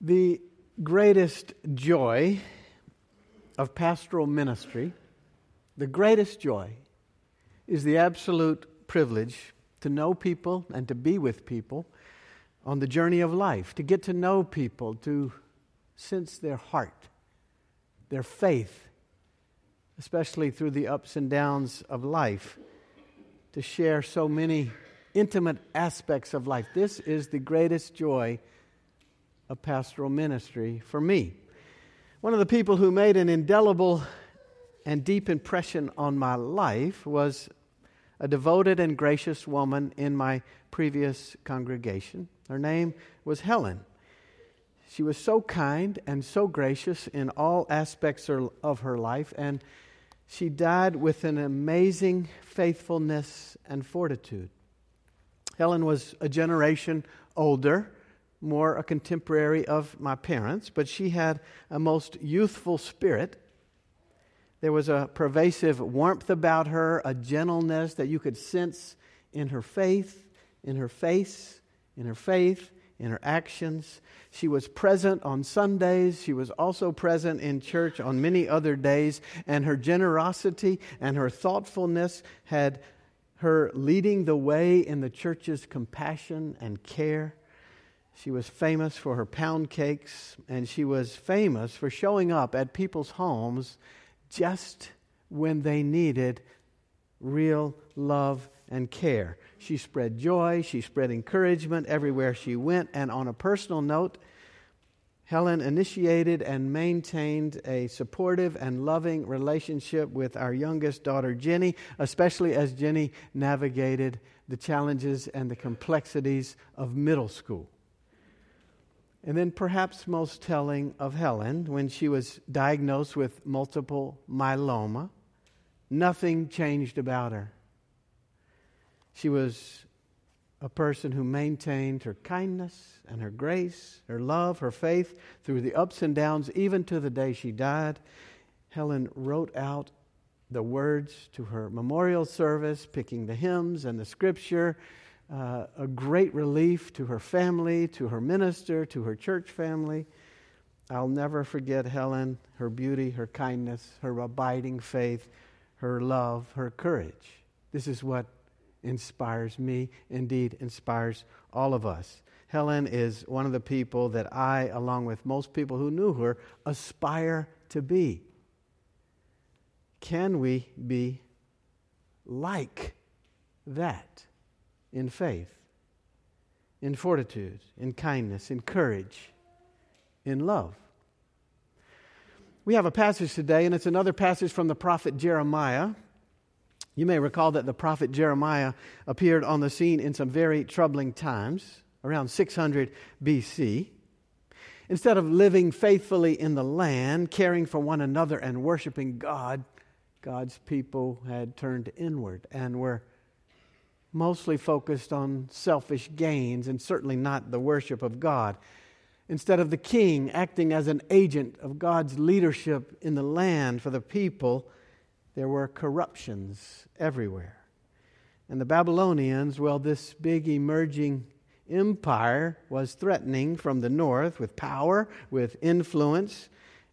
The greatest joy of pastoral ministry, the greatest joy, is the absolute privilege to know people and to be with people on the journey of life, to get to know people, to sense their heart, their faith, especially through the ups and downs of life, to share so many intimate aspects of life. This is the greatest joy of pastoral ministry for me. One of the people who made an indelible and deep impression on my life was a devoted and gracious woman in my previous congregation. Her name was Helen. She was so kind and so gracious in all aspects of her life, and she died with an amazing faithfulness and fortitude. Helen was a generation older, more a contemporary of my parents, but she had a most youthful spirit. There was a pervasive warmth about her, a gentleness that you could sense in her faith, in her face, in her faith, in her actions. She was present on Sundays. She was also present in church on many other days. And her generosity and her thoughtfulness had her leading the way in the church's compassion and care. She was famous for her pound cakes, and she was famous for showing up at people's homes just when they needed real love and care. She spread joy, she spread encouragement everywhere she went, and on a personal note, Helen initiated and maintained a supportive and loving relationship with our youngest daughter, Jenny, especially as Jenny navigated the challenges and the complexities of middle school. And then, perhaps most telling of Helen, when she was diagnosed with multiple myeloma, nothing changed about her. She was a person who maintained her kindness and her grace, her love, her faith through the ups and downs, even to the day she died. Helen wrote out the words to her memorial service, picking the hymns and the scripture. Uh, a great relief to her family, to her minister, to her church family. I'll never forget Helen, her beauty, her kindness, her abiding faith, her love, her courage. This is what inspires me, indeed, inspires all of us. Helen is one of the people that I, along with most people who knew her, aspire to be. Can we be like that in faith, in fortitude, in kindness, in courage, in love? We have a passage today, and it's another passage from the prophet Jeremiah. You may recall that the prophet Jeremiah appeared on the scene in some very troubling times, around 600 BC. Instead of living faithfully in the land, caring for one another, and worshiping God, God's people had turned inward and were mostly focused on selfish gains and certainly not the worship of God. Instead of the king acting as an agent of God's leadership in the land for the people, there were corruptions everywhere. And the Babylonians, well, this big emerging empire was threatening from the north with power, with influence,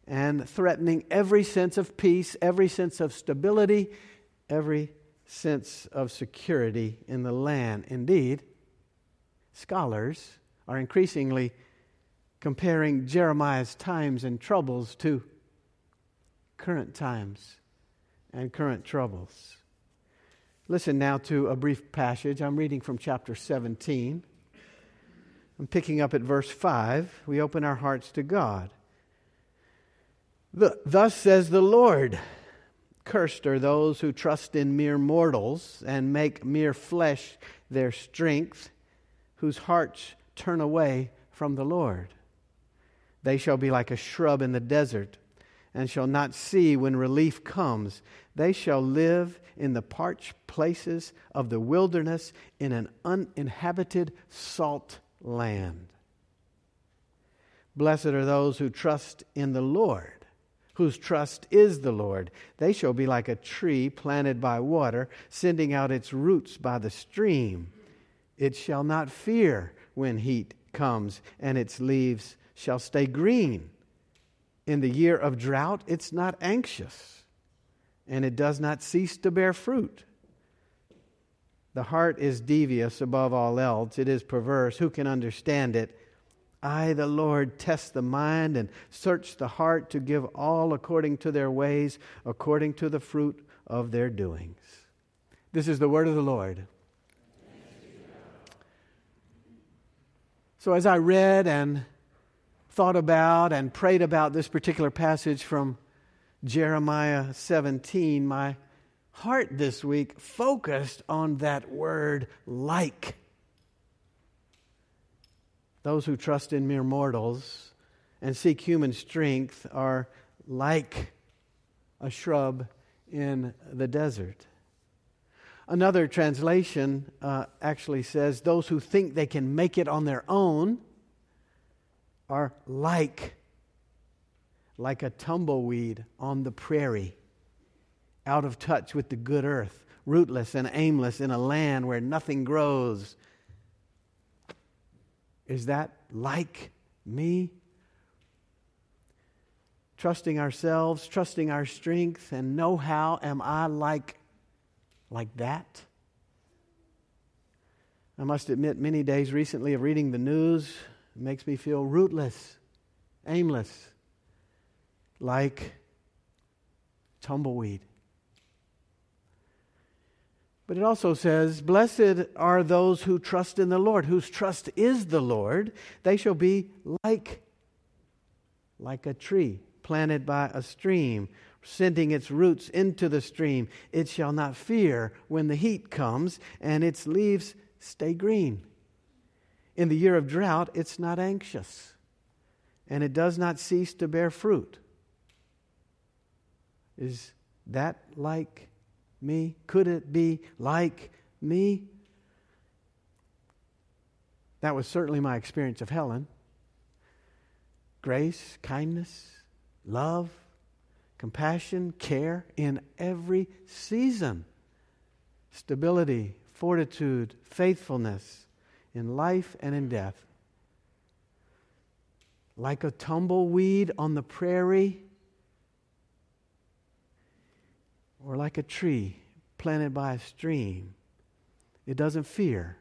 and threatening every sense of peace, every sense of stability, every sense of security in the land. Indeed, scholars are increasingly comparing Jeremiah's times and troubles to current times and current troubles. Listen now to a brief passage. I'm reading from chapter 17. I'm picking up at verse 5. We open our hearts to God. Thus says the Lord Cursed are those who trust in mere mortals and make mere flesh their strength, whose hearts turn away from the Lord. They shall be like a shrub in the desert and shall not see when relief comes. They shall live in the parched places of the wilderness in an uninhabited salt land. Blessed are those who trust in the Lord, whose trust is the Lord. They shall be like a tree planted by water, sending out its roots by the stream. It shall not fear when heat comes, and its leaves shall stay green. In the year of drought, it's not anxious, and it does not cease to bear fruit. The heart is devious above all else, it is perverse. Who can understand it? I, the Lord, test the mind and search the heart to give all according to their ways, according to the fruit of their doings. This is the word of the Lord. So, as I read and thought about and prayed about this particular passage from Jeremiah 17, my heart this week focused on that word like. Those who trust in mere mortals and seek human strength are like a shrub in the desert. Another translation uh, actually says those who think they can make it on their own are like like a tumbleweed on the prairie out of touch with the good earth rootless and aimless in a land where nothing grows is that like me trusting ourselves trusting our strength and know how am i like like that? I must admit, many days recently of reading the news makes me feel rootless, aimless, like tumbleweed. But it also says, Blessed are those who trust in the Lord, whose trust is the Lord. They shall be like, like a tree planted by a stream sending its roots into the stream. It shall not fear when the heat comes, and its leaves stay green. In the year of drought, it's not anxious, and it does not cease to bear fruit. Is that like me? Could it be like me? That was certainly my experience of Helen. Grace, kindness, love, compassion, care in every season, stability, fortitude, faithfulness in life and in death. Like a tumbleweed on the prairie, or like a tree planted by a stream, it doesn't fear.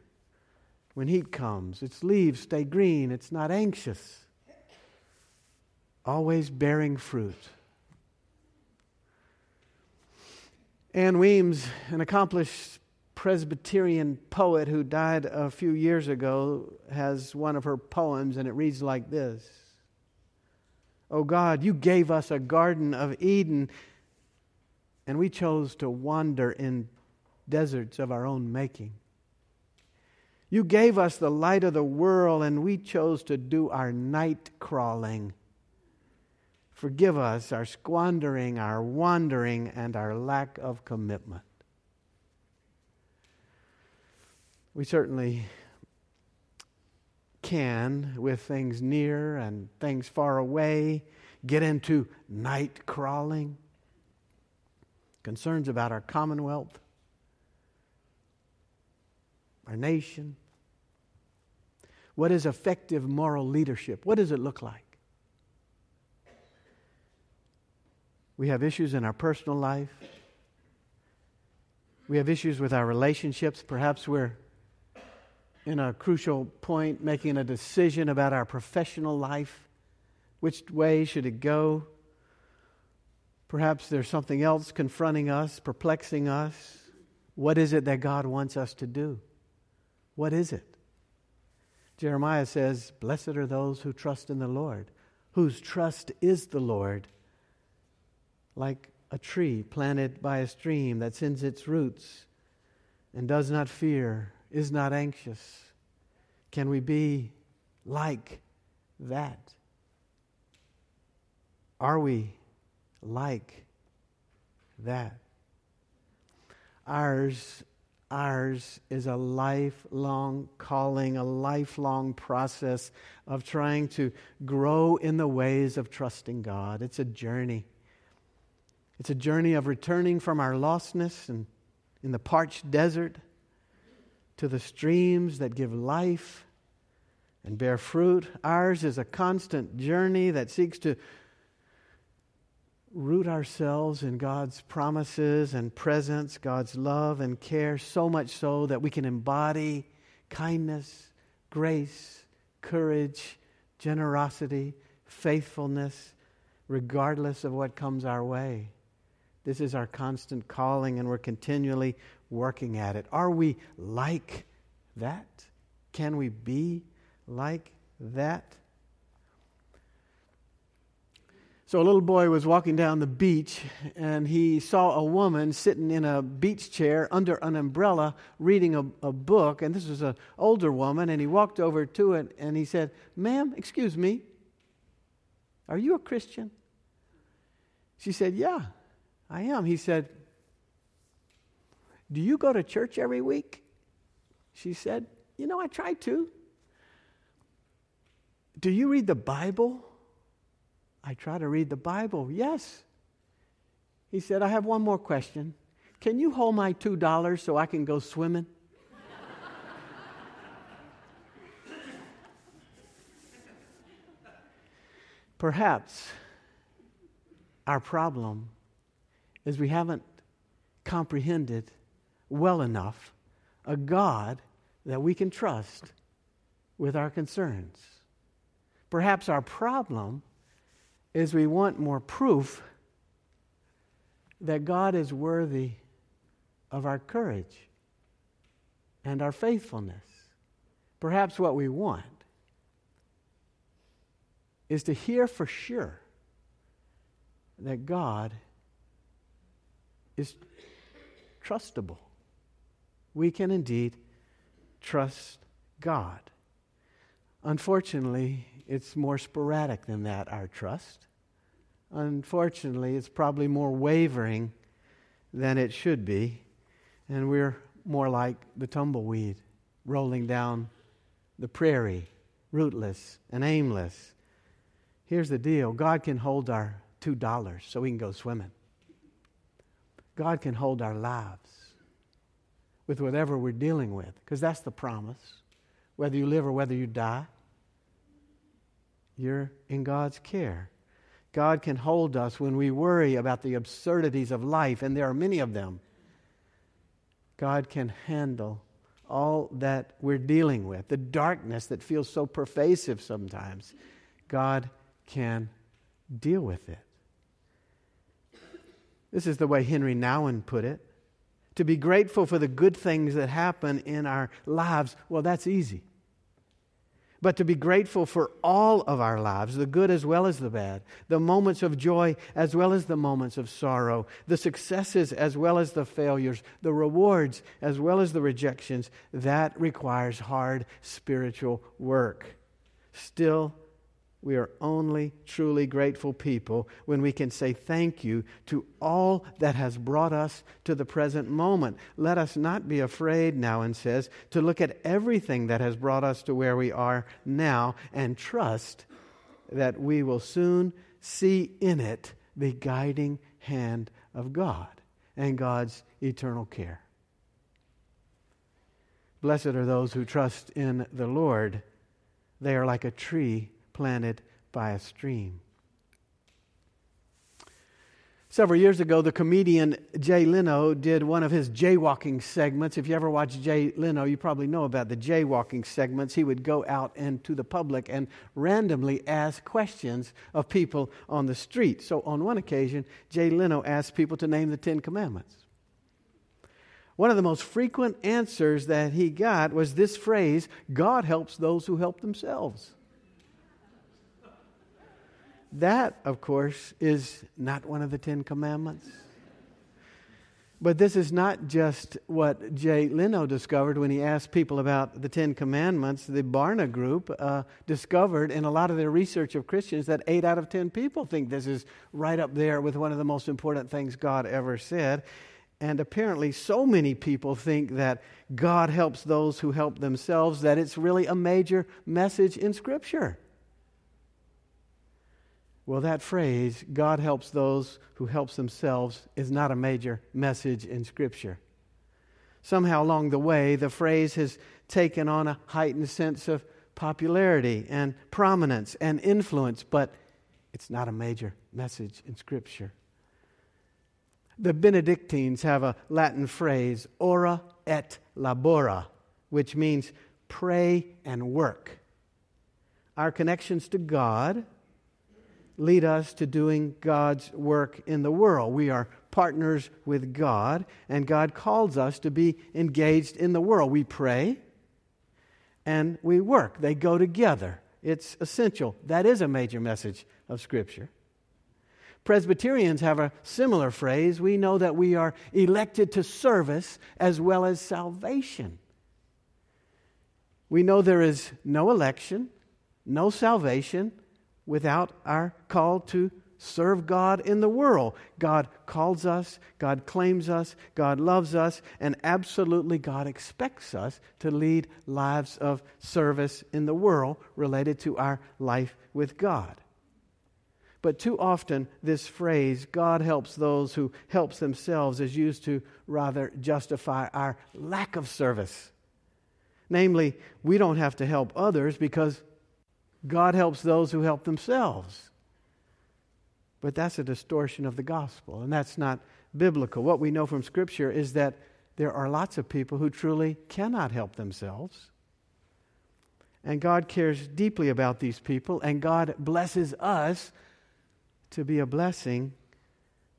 When heat comes, its leaves stay green, it's not anxious, always bearing fruit. Ann Weems, an accomplished Presbyterian poet who died a few years ago, has one of her poems, and it reads like this. Oh God, you gave us a Garden of Eden, and we chose to wander in deserts of our own making. You gave us the light of the world, and we chose to do our night crawling. Forgive us our squandering, our wandering, and our lack of commitment. We certainly can, with things near and things far away, get into night crawling, concerns about our commonwealth, our nation. What is effective moral leadership? What does it look like? We have issues in our personal life. We have issues with our relationships. Perhaps we're in a crucial point making a decision about our professional life. Which way should it go? Perhaps there's something else confronting us, perplexing us. What is it that God wants us to do? What is it? Jeremiah says, Blessed are those who trust in the Lord, whose trust is the Lord like a tree planted by a stream that sends its roots and does not fear, is not anxious? Can we be like that? Are we like that? Ours, ours is a lifelong calling, a lifelong process of trying to grow in the ways of trusting God. It's a journey. It's a journey of returning from our lostness and in the parched desert to the streams that give life, and bear fruit. Ours is a constant journey that seeks to root ourselves in God's promises and presence, God's love and care, so much so that we can embody kindness, grace, courage, generosity, faithfulness, regardless of what comes our way. This is our constant calling, and we're continually working at it. Are we like that? Can we be like that? So, a little boy was walking down the beach and he saw a woman sitting in a beach chair under an umbrella reading a, a, book. And this was an older woman. And he walked over to it and he said, Ma'am, excuse me, are you a Christian? She said, Yeah, I am. He said, Do you go to church every week? She said, You know, I try to. Do you read the Bible? I try to read the Bible. Yes. He said, I have one more question. Can you hold my $2 so I can go swimming? Perhaps our problem is we haven't comprehended well enough a God that we can trust with our concerns. Perhaps our problem is we want more proof that God is worthy of our courage and our faithfulness. Perhaps what we want is to hear for sure that God is trustable. We can indeed trust God. Unfortunately, it's more sporadic than that, our trust. Unfortunately, it's probably more wavering than it should be, and we're more like the tumbleweed rolling down the prairie, rootless and aimless. Here's the deal God can hold our $2 so we can go swimming. God can hold our lives with whatever we're dealing with, because that's the promise. Whether you live or whether you die, you're in God's care. God can hold us when we worry about the absurdities of life, and there are many of them. God can handle all that we're dealing with, the darkness that feels so pervasive sometimes. God can deal with it. This is the way Henry Nouwen put it. To be grateful for the good things that happen in our lives, well, that's easy but to be grateful for all of our lives, the good as well as the bad, the moments of joy as well as the moments of sorrow, the successes as well as the failures, the rewards as well as the rejections. That requires hard spiritual work. Still, we are only truly grateful people when we can say thank you to all that has brought us to the present moment. Let us not be afraid, Nouwen says, to look at everything that has brought us to where we are now and trust that we will soon see in it the guiding hand of God and God's eternal care. Blessed are those who trust in the Lord. They are like a tree planted by a stream. Several years ago, the comedian Jay Leno did one of his jaywalking segments. If you ever watch Jay Leno, you probably know about the jaywalking segments. He would go out into the public and randomly ask questions of people on the street. So, on one occasion, Jay Leno asked people to name the Ten Commandments. One of the most frequent answers that he got was this phrase God helps those who help themselves. That, of course, is not one of the Ten Commandments. But this is not just what Jay Leno discovered when he asked people about the Ten Commandments. The Barna Group uh, discovered in a lot of their research of Christians that eight out of ten people think this is right up there with one of the most important things God ever said. And apparently, so many people think that God helps those who help themselves that it's really a major message in Scripture. Well, that phrase, God helps those who helps themselves, is not a major message in Scripture. Somehow along the way, the phrase has taken on a heightened sense of popularity and prominence and influence, but it's not a major message in Scripture. The Benedictines have a Latin phrase, ora et labora, which means pray and work. Our connections to God lead us to doing God's work in the world. We are partners with God, and God calls us to be engaged in the world. We pray and we work, they go together. It's essential. That is a major message of Scripture. Presbyterians have a similar phrase. We know that we are elected to service as well as salvation. We know there is no election, no salvation without our call to serve God in the world. God calls us, God claims us, God loves us, and absolutely God expects us to lead lives of service in the world related to our life with God. But too often, this phrase, God helps those who helps themselves, is used to rather justify our lack of service. Namely, we don't have to help others because God helps those who help themselves. But that's a distortion of the gospel, and that's not biblical. What we know from Scripture is that there are lots of people who truly cannot help themselves. And God cares deeply about these people, and God blesses us to be a blessing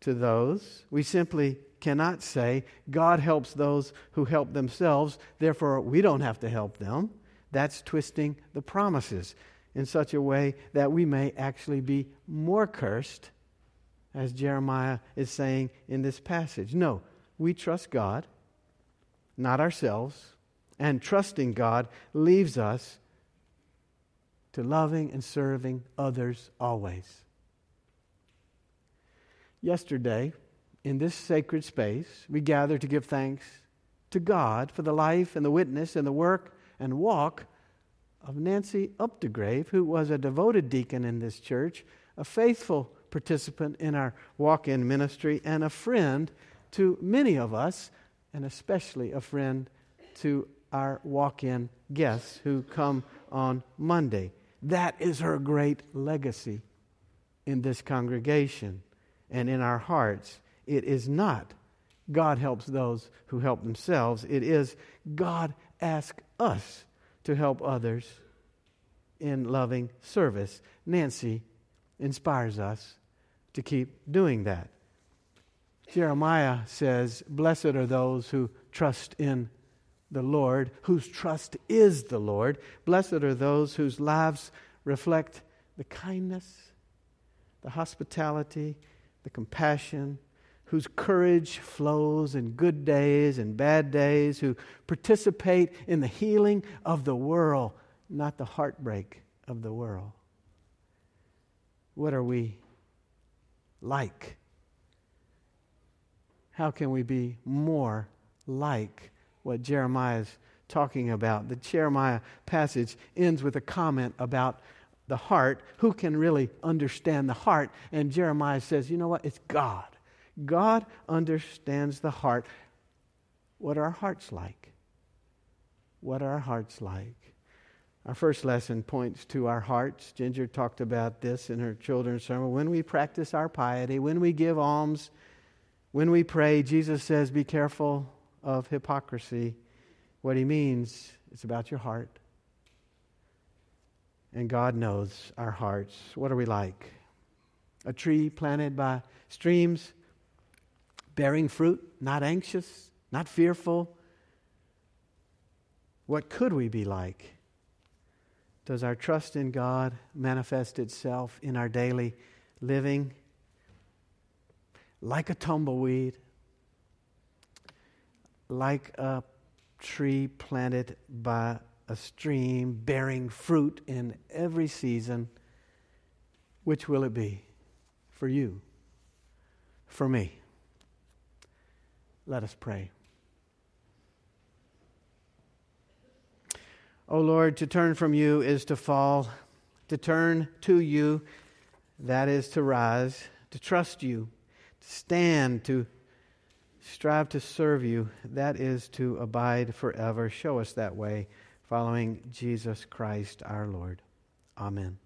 to those. We simply cannot say, God helps those who help themselves, therefore we don't have to help them. That's twisting the promises in such a way that we may actually be more cursed, as Jeremiah is saying in this passage. No, we trust God, not ourselves, and trusting God leaves us to loving and serving others always. Yesterday, in this sacred space, we gathered to give thanks to God for the life and the witness and the work and walk of Nancy Updegrave, who was a devoted deacon in this church, a faithful participant in our walk in ministry, and a friend to many of us, and especially a friend to our walk in guests who come on Monday. That is her great legacy in this congregation and in our hearts. It is not God helps those who help themselves, it is God asks us to help others in loving service. Nancy inspires us to keep doing that. Jeremiah says, Blessed are those who trust in the Lord, whose trust is the Lord. Blessed are those whose lives reflect the kindness, the hospitality, the compassion, whose courage flows in good days and bad days, who participate in the healing of the world, not the heartbreak of the world. What are we like? How can we be more like what Jeremiah is talking about? The Jeremiah passage ends with a comment about the heart. Who can really understand the heart? And Jeremiah says, you know what? It's God. God understands the heart. What are our hearts like? What are our hearts like? Our first lesson points to our hearts. Ginger talked about this in her children's sermon. When we practice our piety, when we give alms, when we pray, Jesus says, Be careful of hypocrisy. What he means, it's about your heart. And God knows our hearts. What are we like? A tree planted by streams, bearing fruit, not anxious, not fearful. What could we be like? Does our trust in God manifest itself in our daily living? Like a tumbleweed, like a tree planted by a stream, bearing fruit in every season. Which will it be for you? For me? Let us pray. O oh Lord, to turn from you is to fall. To turn to you, that is to rise. To trust you, to stand, to strive to serve you, that is to abide forever. Show us that way following Jesus Christ our Lord. Amen.